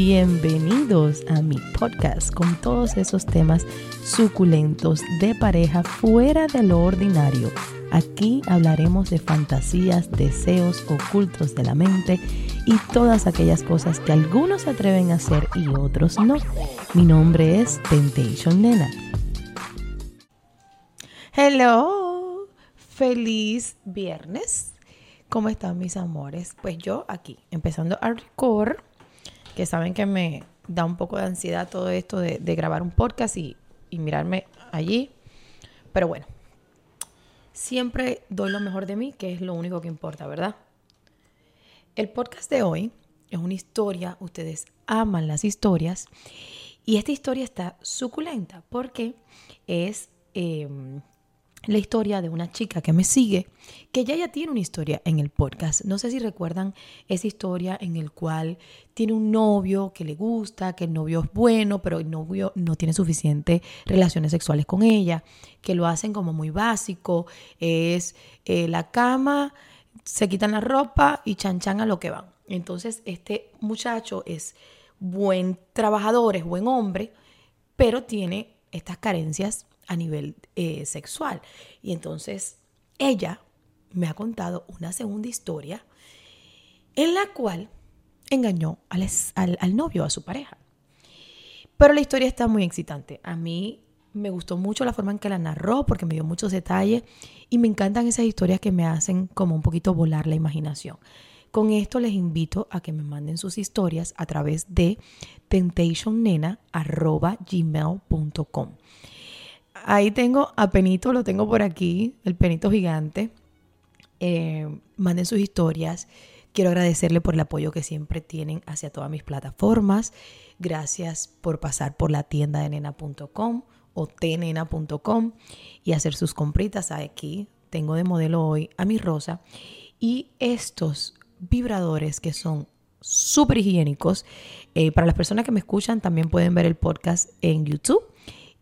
Bienvenidos a mi podcast con todos esos temas suculentos de pareja fuera de lo ordinario. Aquí hablaremos de fantasías, deseos ocultos de la mente y todas aquellas cosas que algunos se atreven a hacer y otros no. Mi nombre es Temptation Nena. Hello, feliz viernes. ¿Cómo están mis amores? Pues yo aquí, empezando a record que saben que me da un poco de ansiedad todo esto de, grabar un podcast y, mirarme allí. Pero bueno, siempre doy lo mejor de mí, que es lo único que importa, ¿verdad? El podcast de hoy es una historia, ustedes aman las historias, y esta historia está suculenta porque es em, la historia de una chica que me sigue, que ya ya tiene una historia en el podcast. No sé si recuerdan esa historia en el cual tiene un novio que le gusta, que el novio es bueno, pero el novio no tiene suficientes relaciones sexuales con ella, que lo hacen como muy básico, es eh, la cama, se quitan la ropa y chanchan a lo que van. Entonces este muchacho es buen trabajador, es buen hombre, pero tiene estas carencias a nivel eh, sexual. Y entonces ella me ha contado una segunda historia en la cual engañó al, al, novio, a su pareja. Pero la historia está muy excitante. A mí me gustó mucho la forma en que la narró porque me dio muchos detalles y me encantan esas historias que me hacen como un poquito volar la imaginación. Con esto les invito a que me manden sus historias a través de temptationnena.gmail.com. Ahí tengo a Penito, lo tengo por aquí, el Penito gigante. Eh, manden sus historias. Quiero agradecerle por el apoyo que siempre tienen hacia todas mis plataformas. Gracias por pasar por la tienda de nena.com o tnena.com y hacer sus compritas aquí. Tengo de modelo hoy a mi rosa. Y estos vibradores que son súper higiénicos. Eh, para las personas que me escuchan, también pueden ver el podcast en YouTube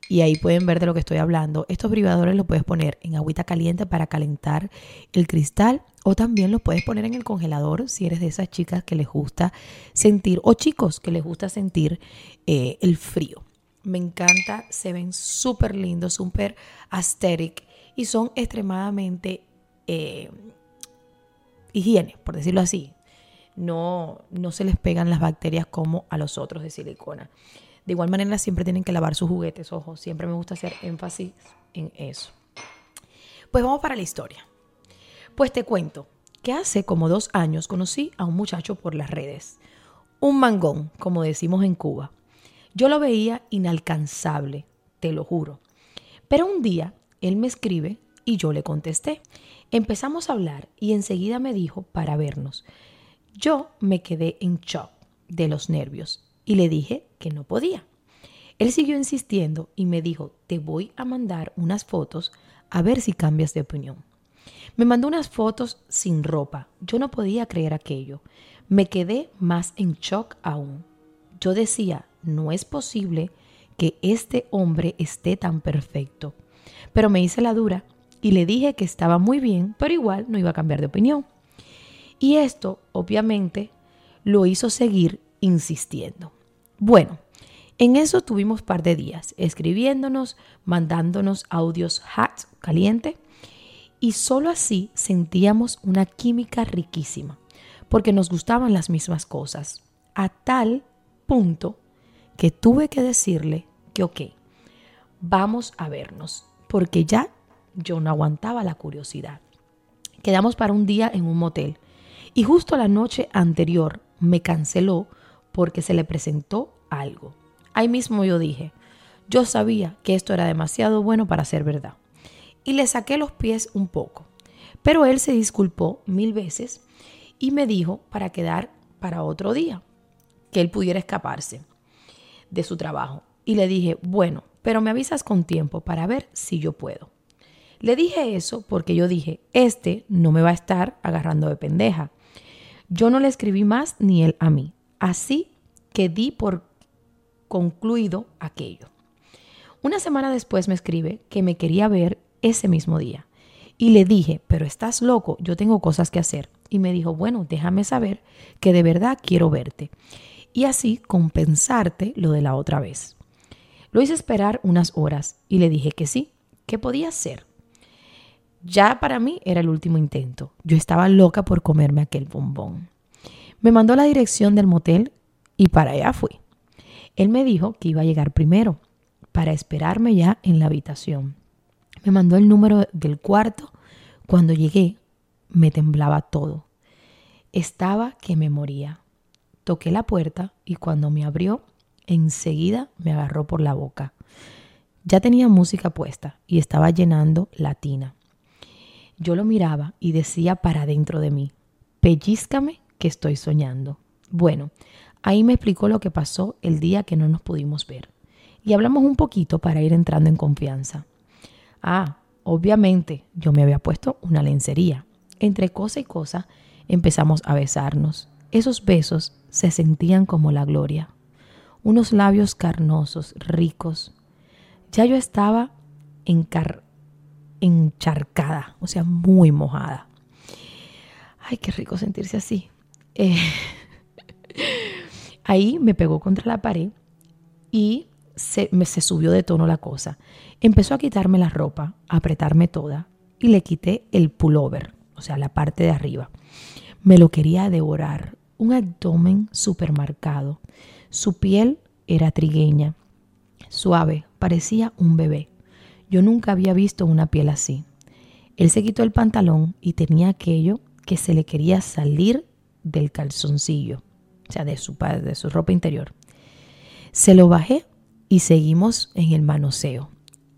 y ahí pueden ver de lo que estoy hablando. Estos vibradores los puedes poner en agüita caliente para calentar el cristal o también los puedes poner en el congelador si eres de esas chicas que les gusta sentir o chicos que les gusta sentir eh, el frío. Me encanta, se ven súper lindos, súper aesthetic y son extremadamente eh, higiene, por decirlo así. No, no se les pegan las bacterias como a los otros de silicona. De igual manera, siempre tienen que lavar sus juguetes, ojo, siempre me gusta hacer énfasis en eso. Pues vamos para la historia. Pues te cuento que hace como dos años conocí a un muchacho por las redes. Un mangón, como decimos en Cuba. Yo lo veía inalcanzable, te lo juro. Pero un día él me escribe y yo le contesté. Empezamos a hablar y enseguida me dijo para vernos. Yo me quedé en shock de los nervios y le dije que no podía. Él siguió insistiendo y me dijo, te voy a mandar unas fotos a ver si cambias de opinión. Me mandó unas fotos sin ropa. Yo no podía creer aquello. Me quedé más en shock aún. Yo decía, no es posible que este hombre esté tan perfecto. Pero me hice la dura y le dije que estaba muy bien, pero igual no iba a cambiar de opinión. Y esto, obviamente, lo hizo seguir insistiendo. Bueno, en eso tuvimos par de días, escribiéndonos, mandándonos audios hot, caliente, y solo así sentíamos una química riquísima, porque nos gustaban las mismas cosas, a tal punto que tuve que decirle que, ok, vamos a vernos, porque ya yo no aguantaba la curiosidad. Quedamos para un día en un motel y justo la noche anterior me canceló porque se le presentó algo. Ahí mismo yo dije, yo sabía que esto era demasiado bueno para ser verdad. Y le saqué los pies un poco. Pero él se disculpó mil veces y me dijo para quedar para otro día, que él pudiera escaparse de su trabajo. Y le dije, bueno, pero me avisas con tiempo para ver si yo puedo. Le dije eso porque yo dije, este no me va a estar agarrando de pendeja. Yo no le escribí más ni él a mí. Así que di por concluido aquello. Una semana después me escribe que me quería ver ese mismo día. Y le dije, pero estás loco, yo tengo cosas que hacer. Y me dijo, bueno, déjame saber que de verdad quiero verte. y así compensarte lo de la otra vez. Lo hice esperar unas horas y le dije que sí, que podía ser. Ya para mí era el último intento. Yo estaba loca por comerme aquel bombón. Me mandó la dirección del motel y para allá fui. Él me dijo que iba a llegar primero para esperarme ya en la habitación. Me mandó el número del cuarto. Cuando llegué, me temblaba todo. Estaba que me moría. Toqué la puerta y cuando me abrió, enseguida me agarró por la boca. Ya tenía música puesta y estaba llenando la tina. Yo lo miraba y decía para dentro de mí, pellízcame que estoy soñando. Bueno, ahí me explicó lo que pasó el día que no nos pudimos ver. Y hablamos un poquito para ir entrando en confianza. Ah, obviamente yo me había puesto una lencería. Entre cosa y cosa empezamos a besarnos. Esos besos se sentían como la gloria. Unos labios carnosos, ricos. Ya yo estaba encharcada, o sea, muy mojada. Ay, qué rico sentirse así. Eh, ahí me pegó contra la pared y se, me, subió de tono la cosa. Empezó a quitarme la ropa, a apretarme toda y le quité el pullover, o sea, la parte de arriba. Me lo quería devorar, un abdomen supermarcado. Su piel era trigueña, suave, parecía un bebé. Yo nunca había visto una piel así. Él se quitó el pantalón y tenía aquello que se le quería salir del calzoncillo, o sea, de su, de su ropa interior. Se lo bajé y seguimos en el manoseo.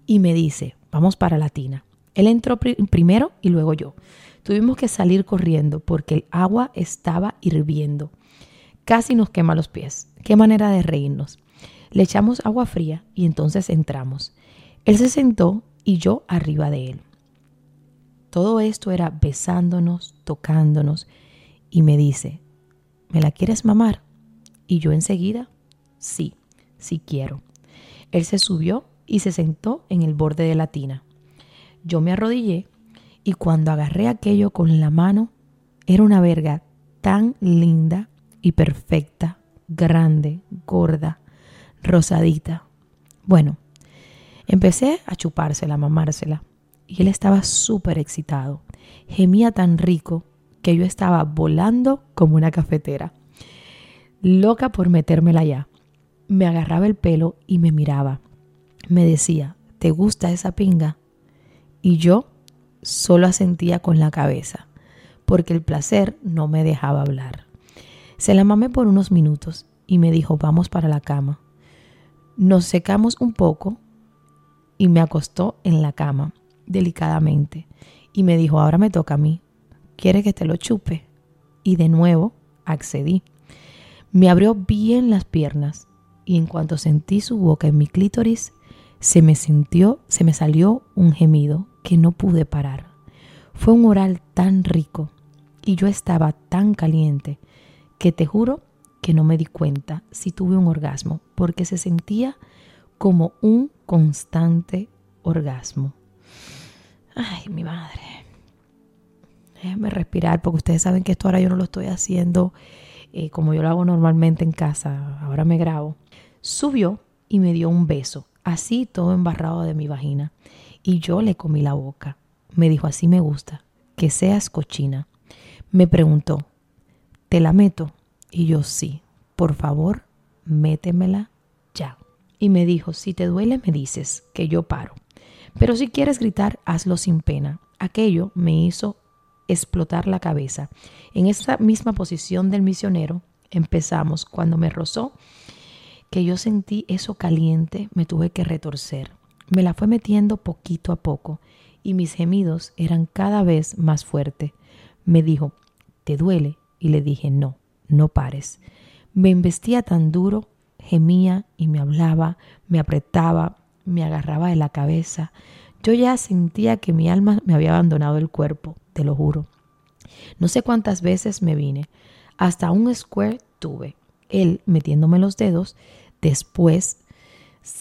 Y me dice, vamos para la tina. Él entró primero y luego yo. Tuvimos que salir corriendo porque el agua estaba hirviendo. Casi nos quema los pies. Qué manera de reírnos. Le echamos agua fría y entonces entramos. Él se sentó y yo arriba de él. Todo esto era besándonos, tocándonos y me dice, ¿me la quieres mamar? Y yo enseguida, sí, sí quiero. Él se subió y se sentó en el borde de la tina. Yo me arrodillé y cuando agarré aquello con la mano, era una verga tan linda y perfecta, grande, gorda, rosadita. Bueno, empecé a chupársela, a mamársela, y él estaba súper excitado. Gemía tan rico que yo estaba volando como una cafetera, loca por metérmela ya. Me agarraba el pelo y me miraba. Me decía, ¿te gusta esa pinga? Y yo solo asentía con la cabeza, porque el placer no me dejaba hablar. Se la mamé por unos minutos y me dijo, vamos para la cama. Nos secamos un poco y me acostó en la cama, delicadamente, y me dijo, ahora me toca a mí, ¿quiere que te lo chupe? Y de nuevo accedí. Me abrió bien las piernas y en cuanto sentí su boca en mi clítoris, se me sintió, se me salió un gemido que no pude parar. Fue un oral tan rico y yo estaba tan caliente que te juro que no me di cuenta si tuve un orgasmo porque se sentía como un constante orgasmo. Ay, mi madre. Déjenme respirar porque ustedes saben que esto ahora yo no lo estoy haciendo eh, como yo lo hago normalmente en casa. Ahora me grabo. Subió y me dio un beso, así todo embarrado de mi vagina y yo le comí la boca. Me dijo, así me gusta, que seas cochina. Me preguntó, ¿te la meto? Y yo sí, por favor, métemela ya. Y me dijo, si te duele me dices, que yo paro. Pero si quieres gritar, hazlo sin pena. Aquello me hizo explotar la cabeza. En esa misma posición del misionero empezamos. Cuando me rozó, que yo sentí eso caliente, me tuve que retorcer. Me la fue metiendo poquito a poco y mis gemidos eran cada vez más fuertes. Me dijo, ¿te duele? Y le dije, no, no pares. Me embestía tan duro, gemía y me hablaba, me apretaba, me agarraba de la cabeza. Yo ya sentía que mi alma me había abandonado el cuerpo, te lo juro. No sé cuántas veces me vine, hasta un square tuve, él metiéndome los dedos, después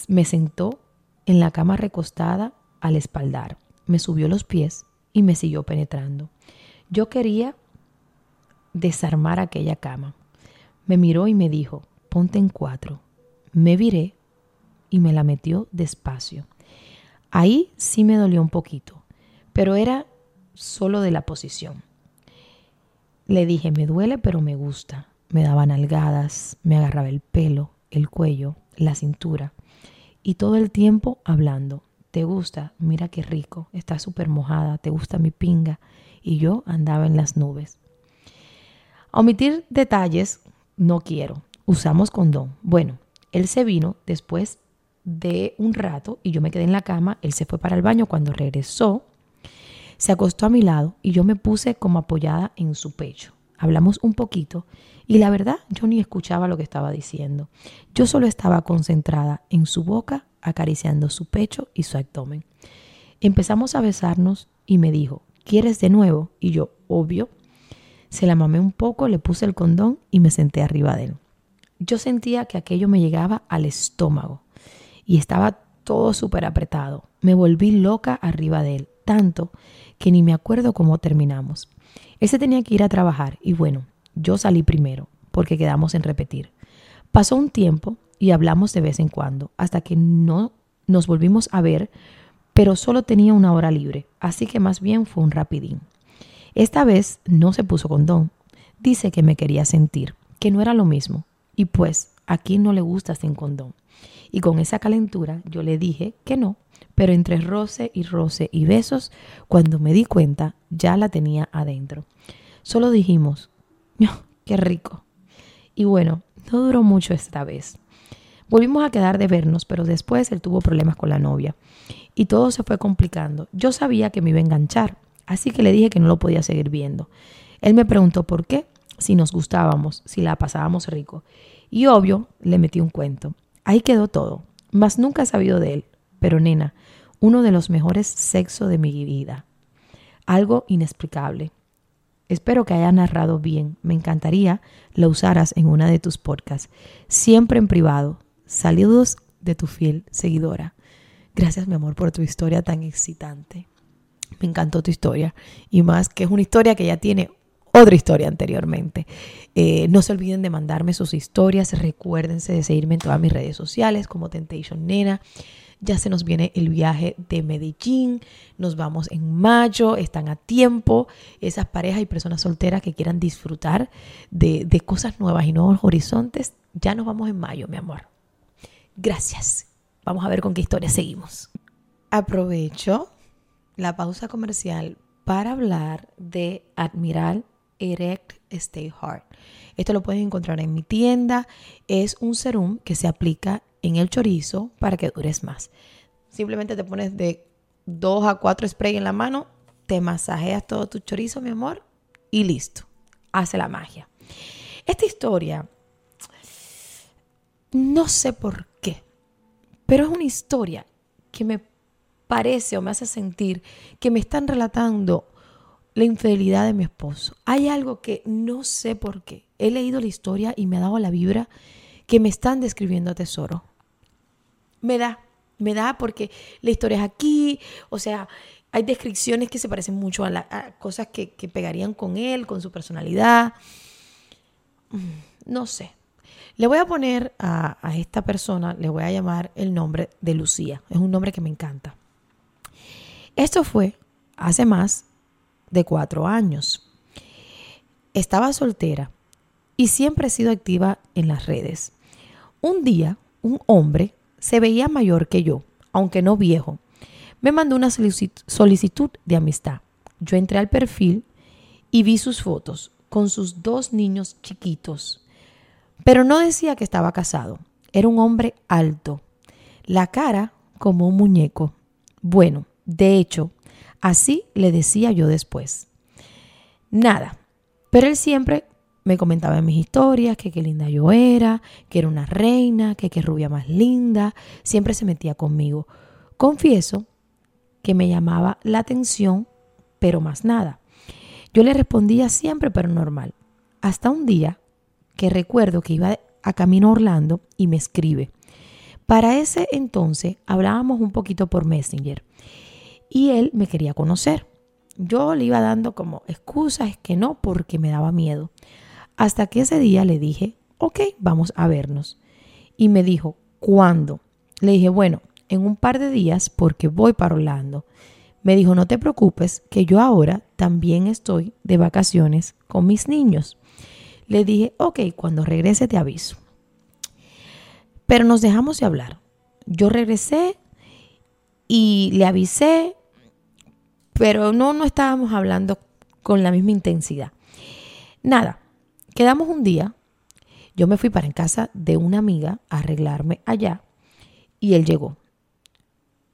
me sentó en la cama recostada al espaldar. Me subió los pies y me siguió penetrando. Yo quería desarmar aquella cama. Me miró y me dijo, ponte en cuatro. Me viré y me la metió despacio. Ahí sí me dolió un poquito, pero era solo de la posición. Le dije, me duele, pero me gusta. Me daba nalgadas, me agarraba el pelo, el cuello, la cintura. Y todo el tiempo hablando. ¿Te gusta? Mira qué rico. Está súper mojada. ¿Te gusta mi pinga? Y yo andaba en las nubes. omitir detalles, no quiero. Usamos condón. Bueno, él se vino después de un rato y yo me quedé en la cama. Él se fue para el baño. Cuando regresó, se acostó a mi lado y yo me puse como apoyada en su pecho. Hablamos un poquito y la verdad yo ni escuchaba lo que estaba diciendo. Yo solo estaba concentrada en su boca, acariciando su pecho y su abdomen. Empezamos a besarnos y me dijo, ¿quieres de nuevo? Y yo, obvio. Se la mamé un poco, le puse el condón y me senté arriba de él. Yo sentía que aquello me llegaba al estómago y estaba todo súper apretado. Me volví loca arriba de él, tanto que ni me acuerdo cómo terminamos. Ese tenía que ir a trabajar y bueno, yo salí primero porque quedamos en repetir. Pasó un tiempo y hablamos de vez en cuando hasta que no nos volvimos a ver, pero solo tenía una hora libre, así que más bien fue un rapidín. Esta vez no se puso condón. Dice que me quería sentir, que no era lo mismo. Y pues, a quien no le gusta sin condón. Y con esa calentura yo le dije que no, pero entre roce y roce y besos, cuando me di cuenta, ya la tenía adentro. Solo dijimos, qué rico. Y bueno, no duró mucho esta vez. Volvimos a quedar de vernos, pero después él tuvo problemas con la novia y todo se fue complicando. Yo sabía que me iba a enganchar, así que le dije que no lo podía seguir viendo. Él me preguntó por qué, si nos gustábamos, si la pasábamos rico. Y obvio, le metí un cuento. Ahí quedó todo, mas nunca he sabido de él. Pero nena, uno de los mejores sexos de mi vida. Algo inexplicable. Espero que haya narrado bien. Me encantaría lo usaras en una de tus podcasts. Siempre en privado. Saludos de tu fiel seguidora. Gracias, mi amor, por tu historia tan excitante. Me encantó tu historia. Y más que es una historia que ya tiene otra historia anteriormente. Eh, no se olviden de mandarme sus historias. Recuérdense de seguirme en todas mis redes sociales como Temptation Nena. Ya se nos viene el viaje de Medellín. Nos vamos en mayo. Están a tiempo. Esas parejas y personas solteras que quieran disfrutar de, de cosas nuevas y nuevos horizontes. Ya nos vamos en mayo, mi amor. Gracias. Vamos a ver con qué historia seguimos. Aprovecho la pausa comercial para hablar de Admiral Erect Stay Hard. Esto lo pueden encontrar en mi tienda. Es un serum que se aplica en el chorizo para que dures más. Simplemente te pones de 2 a 4 spray en la mano, te masajeas todo tu chorizo, mi amor, y listo. Hace la magia. Esta historia, no sé por qué, pero es una historia que me parece o me hace sentir que me están relatando la infidelidad de mi esposo. Hay algo que no sé por qué. He leído la historia y me ha dado la vibra que me están describiendo tesoro. Me da, me da porque la historia es aquí, o sea, hay descripciones que se parecen mucho a, las cosas que, pegarían con él, con su personalidad. Mm, no sé. Le voy a poner a, a esta persona, le voy a llamar el nombre de Lucía. Es un nombre que me encanta. Esto fue hace más de cuatro años. Estaba soltera y siempre he sido activa en las redes. Un día, un hombre se veía mayor que yo, aunque no viejo. Me mandó una solicitud de amistad. Yo entré al perfil y vi sus fotos con sus dos niños chiquitos. Pero no decía que estaba casado. Era un hombre alto, la cara como un muñeco. Bueno, de hecho, Así le decía yo después. Nada, pero él siempre me comentaba en mis historias que qué linda yo era, que era una reina, que qué rubia más linda, siempre se metía conmigo. Confieso que me llamaba la atención, pero más nada. Yo le respondía siempre, pero normal. Hasta un día que recuerdo que iba a camino a Orlando y me escribe. Para ese entonces hablábamos un poquito por Messenger y él me quería conocer. Yo le iba dando como excusas que no porque me daba miedo. Hasta que ese día le dije ok, vamos a vernos. Y me dijo, ¿cuándo? Le dije, bueno, en un par de días porque voy para Orlando. Me dijo, no te preocupes, que yo ahora también estoy de vacaciones con mis niños. Le dije, ok, cuando regrese te aviso. Pero nos dejamos de hablar. Yo regresé y le avisé, pero no, no estábamos hablando con la misma intensidad. Nada, quedamos un día. Yo me fui para en casa de una amiga a arreglarme allá y él llegó.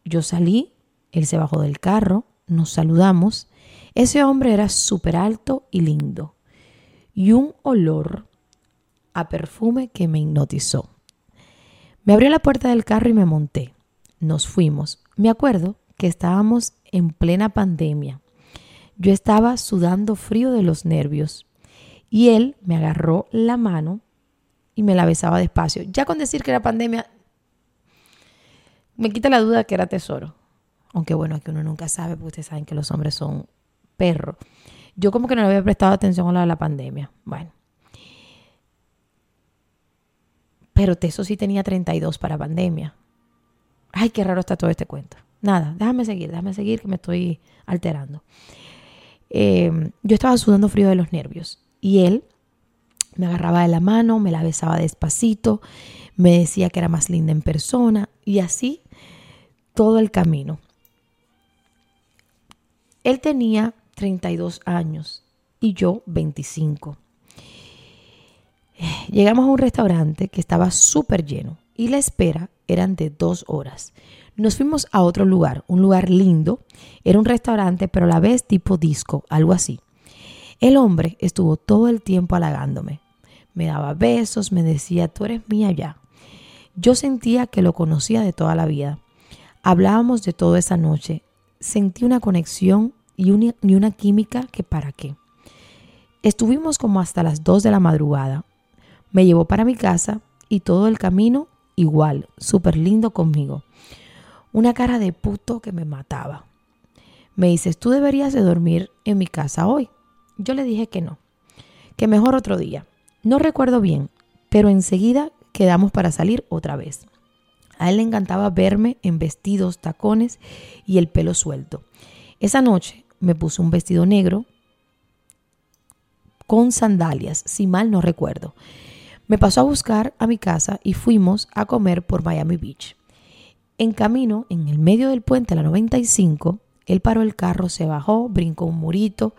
Yo salí, él se bajó del carro, nos saludamos. Ese hombre era súper alto y lindo. Y un olor a perfume que me hipnotizó. Me abrió la puerta del carro y me monté. Nos fuimos. Me acuerdo que estábamos en plena pandemia. Yo estaba sudando frío de los nervios y él me agarró la mano y me la besaba despacio. Ya con decir que era pandemia, me quita la duda que era tesoro. Aunque bueno, que uno nunca sabe, porque ustedes saben que los hombres son perros. Yo como que no le había prestado atención a la de la pandemia. Bueno. Pero Teso sí tenía 32 para pandemia. Ay, qué raro está todo este cuento. Nada, déjame seguir, déjame seguir que me estoy alterando. Eh, yo estaba sudando frío de los nervios y él me agarraba de la mano, me la besaba despacito, me decía que era más linda en persona y así todo el camino. Él tenía 32 años y yo 25. Llegamos a un restaurante que estaba súper lleno y la espera eran de dos horas. Nos fuimos a otro lugar, un lugar lindo. Era un restaurante, pero a la vez tipo disco, algo así. El hombre estuvo todo el tiempo halagándome. Me daba besos, me decía, tú eres mía ya. Yo sentía que lo conocía de toda la vida. Hablábamos de todo esa noche. Sentí una conexión y una, química que para qué. Estuvimos como hasta las 2 de la madrugada. Me llevó para mi casa y todo el camino igual, súper lindo conmigo. Una cara de puto que me mataba. Me dices, tú deberías de dormir en mi casa hoy. Yo le dije que no, que mejor otro día. No recuerdo bien, pero enseguida quedamos para salir otra vez. A él le encantaba verme en vestidos, tacones y el pelo suelto. Esa noche me puso un vestido negro con sandalias, si mal no recuerdo. Me pasó a buscar a mi casa y fuimos a comer por Miami Beach. En camino, en el medio del puente a la 95, él paró el carro, se bajó, brincó un murito,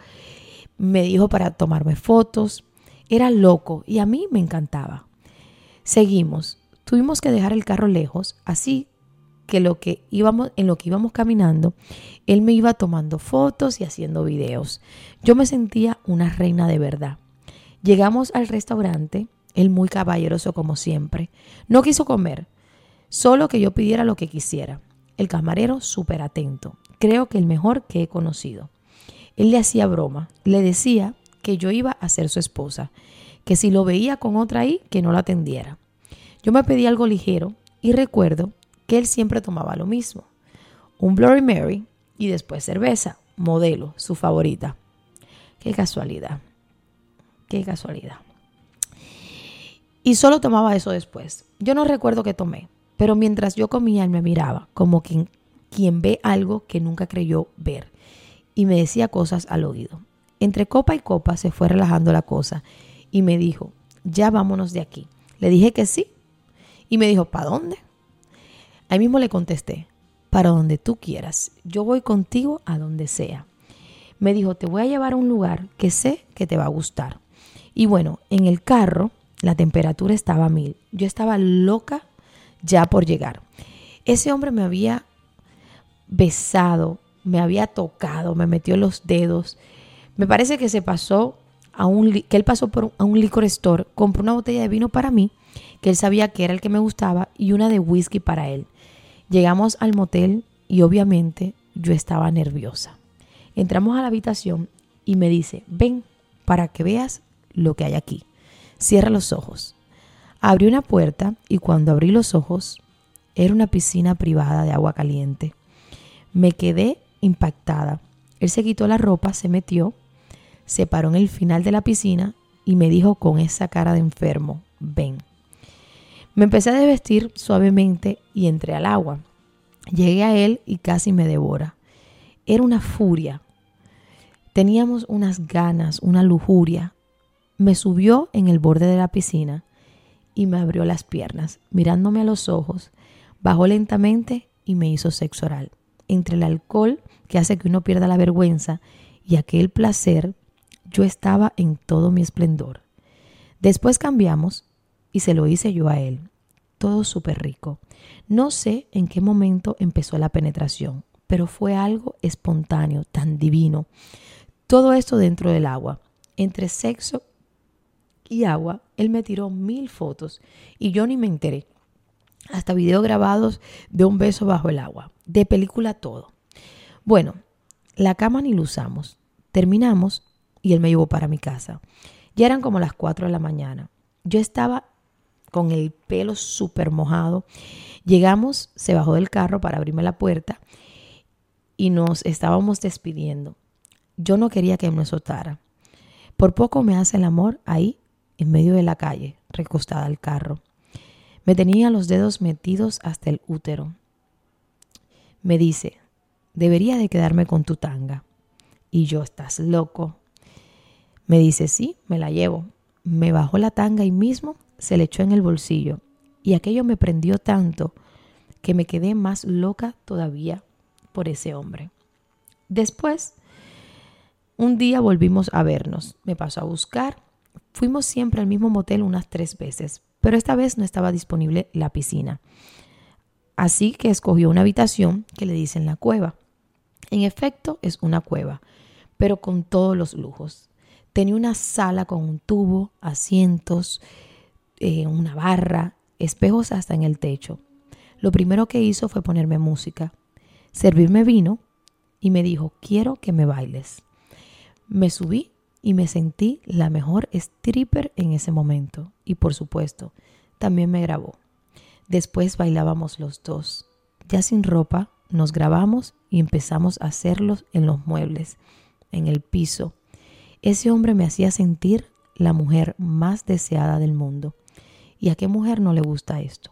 me dijo para tomarme fotos. Era loco y a mí me encantaba. Seguimos. Tuvimos que dejar el carro lejos, así que, lo que íbamos, en lo que íbamos caminando, él me iba tomando fotos y haciendo videos. Yo me sentía una reina de verdad. Llegamos al restaurante, él muy caballeroso como siempre. No quiso comer, solo que yo pidiera lo que quisiera. El camarero súper atento, creo que el mejor que he conocido. Él le hacía broma, le decía que yo iba a ser su esposa que si lo veía con otra ahí, que no la atendiera. Yo me pedí algo ligero y recuerdo que él siempre tomaba lo mismo. Un Bloody Mary y después cerveza, modelo, su favorita. Qué casualidad. Qué casualidad. Y solo tomaba eso después. Yo no recuerdo qué tomé, pero mientras yo comía él me miraba como quien, quien ve algo que nunca creyó ver y me decía cosas al oído. Entre copa y copa se fue relajando la cosa y me dijo, ya vámonos de aquí. Le dije que sí. Y me dijo, ¿para dónde? Ahí mismo le contesté, para donde tú quieras. Yo voy contigo a donde sea. Me dijo, te voy a llevar a un lugar que sé que te va a gustar. Y bueno, en el carro la temperatura estaba a mil. Yo estaba loca ya por llegar. Ese hombre me había besado, me había tocado, me metió los dedos. Me parece que se pasó a un, que él pasó por a un licor store, compró una botella de vino para mí, que él sabía que era el que me gustaba, y una de whisky para él. Llegamos al motel y obviamente yo estaba nerviosa. Entramos a la habitación y me dice, ven para que veas lo que hay aquí. Cierra los ojos. Abrí una puerta y cuando abrí los ojos era una piscina privada de agua caliente. Me quedé impactada. Él se quitó la ropa, se metió se paró en el final de la piscina y me dijo con esa cara de enfermo, ven. Me empecé a desvestir suavemente y entré al agua. Llegué a él y casi me devora. Era una furia. Teníamos unas ganas, una lujuria. Me subió en el borde de la piscina y me abrió las piernas, mirándome a los ojos, bajó lentamente y me hizo sexo oral. Entre el alcohol que hace que uno pierda la vergüenza y aquel placer, yo estaba en todo mi esplendor. Después cambiamos y se lo hice yo a él. Todo súper rico. No sé en qué momento empezó la penetración, pero fue algo espontáneo, tan divino. Todo esto dentro del agua. Entre sexo y agua, él me tiró mil fotos y yo ni me enteré. Hasta videos grabados de un beso bajo el agua. De película todo. Bueno, la cama ni lo usamos. Terminamos y él me llevó para mi casa. Ya eran como las 4 de la mañana. Yo estaba con el pelo súper mojado. Llegamos, se bajó del carro para abrirme la puerta y nos estábamos despidiendo. Yo no quería que me soltara. Por poco me hace el amor ahí, en medio de la calle, recostada al carro. Me tenía los dedos metidos hasta el útero. Me dice, debería de quedarme con tu tanga. Y yo, estás loco. Me dice, sí, me la llevo. Me bajó la tanga y mismo se le echó en el bolsillo. Y aquello me prendió tanto que me quedé más loca todavía por ese hombre. Después, un día volvimos a vernos. Me pasó a buscar. Fuimos siempre al mismo motel unas tres veces, pero esta vez no estaba disponible la piscina. Así que escogió una habitación que le dicen la cueva. En efecto, es una cueva, pero con todos los lujos. Tenía una sala con un tubo, asientos, eh, una barra, espejos hasta en el techo. Lo primero que hizo fue ponerme música, servirme vino y me dijo, quiero que me bailes. Me subí y me sentí la mejor stripper en ese momento. Y por supuesto, también me grabó. Después bailábamos los dos. Ya sin ropa, nos grabamos y empezamos a hacerlos en los muebles, en el piso. Ese hombre me hacía sentir la mujer más deseada del mundo. ¿Y a qué mujer no le gusta esto?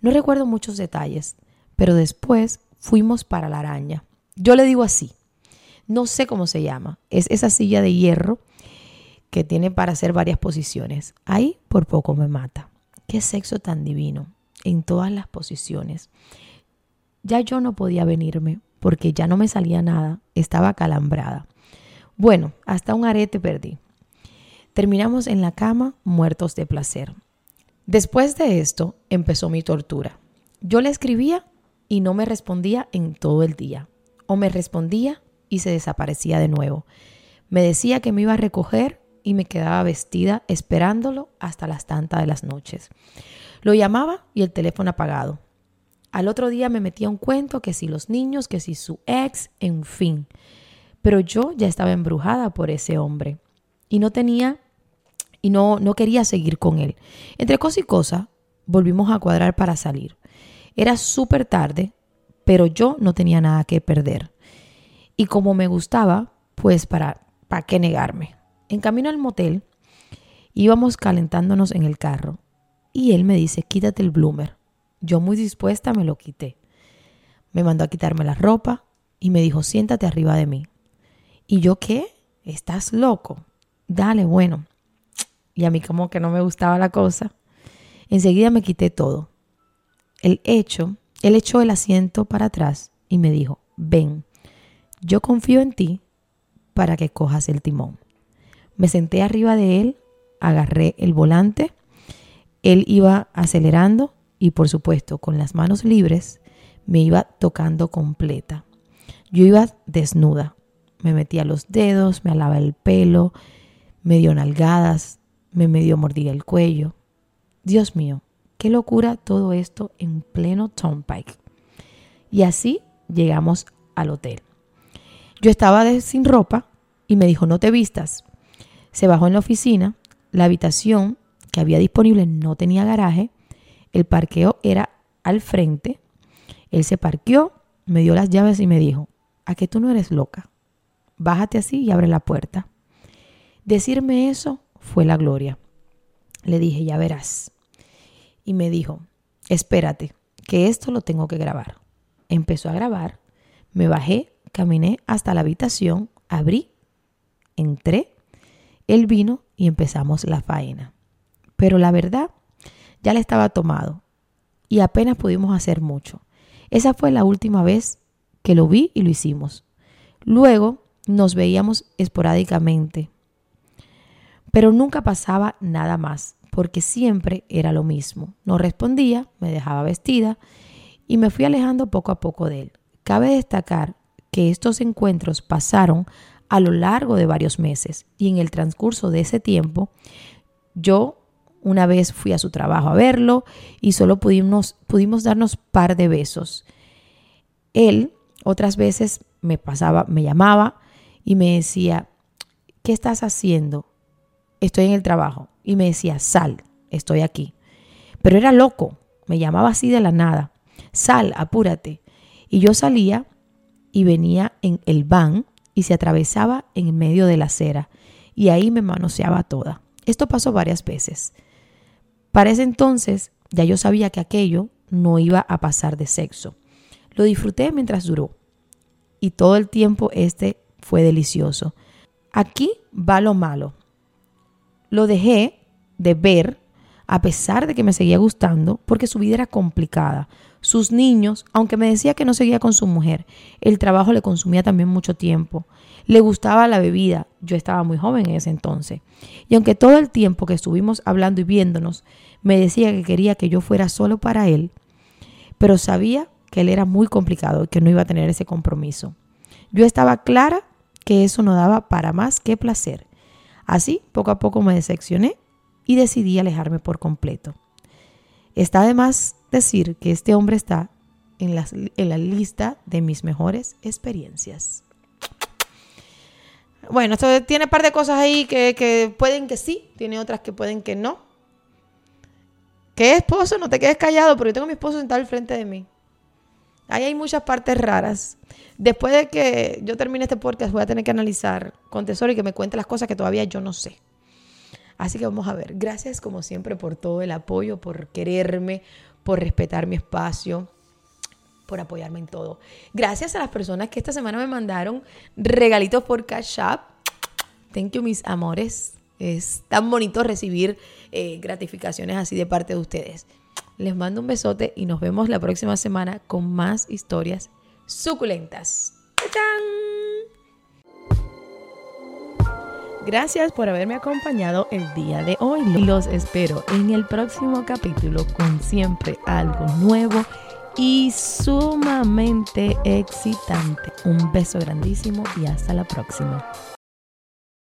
No recuerdo muchos detalles, pero después fuimos para la araña. Yo le digo así, no sé cómo se llama, es esa silla de hierro que tiene para hacer varias posiciones. Ahí por poco me mata. Qué sexo tan divino, en todas las posiciones. Ya yo no podía venirme porque ya no me salía nada, estaba calambrada. Bueno, hasta un arete perdí. Terminamos en la cama muertos de placer. Después de esto empezó mi tortura. Yo le escribía y no me respondía en todo el día. O me respondía y se desaparecía de nuevo. Me decía que me iba a recoger y me quedaba vestida esperándolo hasta las tantas de las noches. Lo llamaba y el teléfono apagado. Al otro día me metía un cuento que si los niños, que si su ex, en fin. Pero yo ya estaba embrujada por ese hombre y no tenía y no, no quería seguir con él. Entre cosa y cosa, volvimos a cuadrar para salir. Era súper tarde, pero yo no tenía nada que perder. Y como me gustaba, pues para, para qué negarme. En camino al motel, íbamos calentándonos en el carro y él me dice, quítate el bloomer. Yo muy dispuesta me lo quité. Me mandó a quitarme la ropa y me dijo, siéntate arriba de mí. ¿Y yo qué? ¿Estás loco? Dale, bueno. Y a mí como que no me gustaba la cosa. Enseguida me quité todo. El hecho, él echó el asiento para atrás y me dijo, ven, yo confío en ti para que cojas el timón. Me senté arriba de él, agarré el volante, él iba acelerando y por supuesto con las manos libres me iba tocando completa. Yo iba desnuda, me metía los dedos, me alaba el pelo, me dio nalgadas, me medio mordía el cuello. Dios mío, qué locura todo esto en pleno Turnpike. Y así llegamos al hotel. Yo estaba sin ropa y me dijo, no te vistas. Se bajó en la oficina, la habitación que había disponible no tenía garaje, el parqueo era al frente, él se parqueó, me dio las llaves y me dijo, ¿a que tú no eres loca? Bájate así y abre la puerta. Decirme eso fue la gloria. Le dije, ya verás. Y me dijo, espérate, que esto lo tengo que grabar. Empezó a grabar, me bajé, caminé hasta la habitación, abrí, entré, él vino y empezamos la faena. Pero la verdad, ya le estaba tomado y apenas pudimos hacer mucho. Esa fue la última vez que lo vi y lo hicimos. Luego nos veíamos esporádicamente, pero nunca pasaba nada más, porque siempre era lo mismo. No respondía, me dejaba vestida y me fui alejando poco a poco de él. Cabe destacar que estos encuentros pasaron a lo largo de varios meses y en el transcurso de ese tiempo yo una vez fui a su trabajo a verlo y solo pudimos, pudimos darnos par de besos. Él otras veces me pasaba, me llamaba y me decía, ¿qué estás haciendo? Estoy en el trabajo. Y me decía, sal, estoy aquí. Pero era loco, me llamaba así de la nada, sal, apúrate. Y yo salía y venía en el van y se atravesaba en medio de la acera y ahí me manoseaba toda. Esto pasó varias veces. Para ese entonces ya yo sabía que aquello no iba a pasar de sexo. Lo disfruté mientras duró y todo el tiempo este fue delicioso. Aquí va lo malo. Lo dejé de ver a pesar de que me seguía gustando porque su vida era complicada. Sus niños, aunque me decía que no seguía con su mujer, el trabajo le consumía también mucho tiempo. Le gustaba la bebida, yo estaba muy joven en ese entonces. Y aunque todo el tiempo que estuvimos hablando y viéndonos, me decía que quería que yo fuera solo para él, pero sabía que él era muy complicado y que no iba a tener ese compromiso. Yo estaba clara que eso no daba para más que placer. Así, poco a poco me decepcioné y decidí alejarme por completo. Está de más decir que este hombre está en la, en la lista de mis mejores experiencias. Bueno, esto tiene un par de cosas ahí que, que pueden que sí, tiene otras que pueden que no. ¿Qué esposo? No te quedes callado, porque yo tengo mi esposo sentado al frente de mí. Ahí hay muchas partes raras. Después de que yo termine este podcast, voy a tener que analizar con Tesoro y que me cuente las cosas que todavía yo no sé. Así que vamos a ver. Gracias como siempre por todo el apoyo, por quererme, por respetar mi espacio, por apoyarme en todo. Gracias a las personas que esta semana me mandaron regalitos por Cash App. Thank you, mis amores. Es tan bonito recibir eh, gratificaciones así de parte de ustedes. Les mando un besote y nos vemos la próxima semana con más historias suculentas. Gracias por haberme acompañado el día de hoy. Los espero en el próximo capítulo con siempre algo nuevo y sumamente excitante. Un beso grandísimo y hasta la próxima.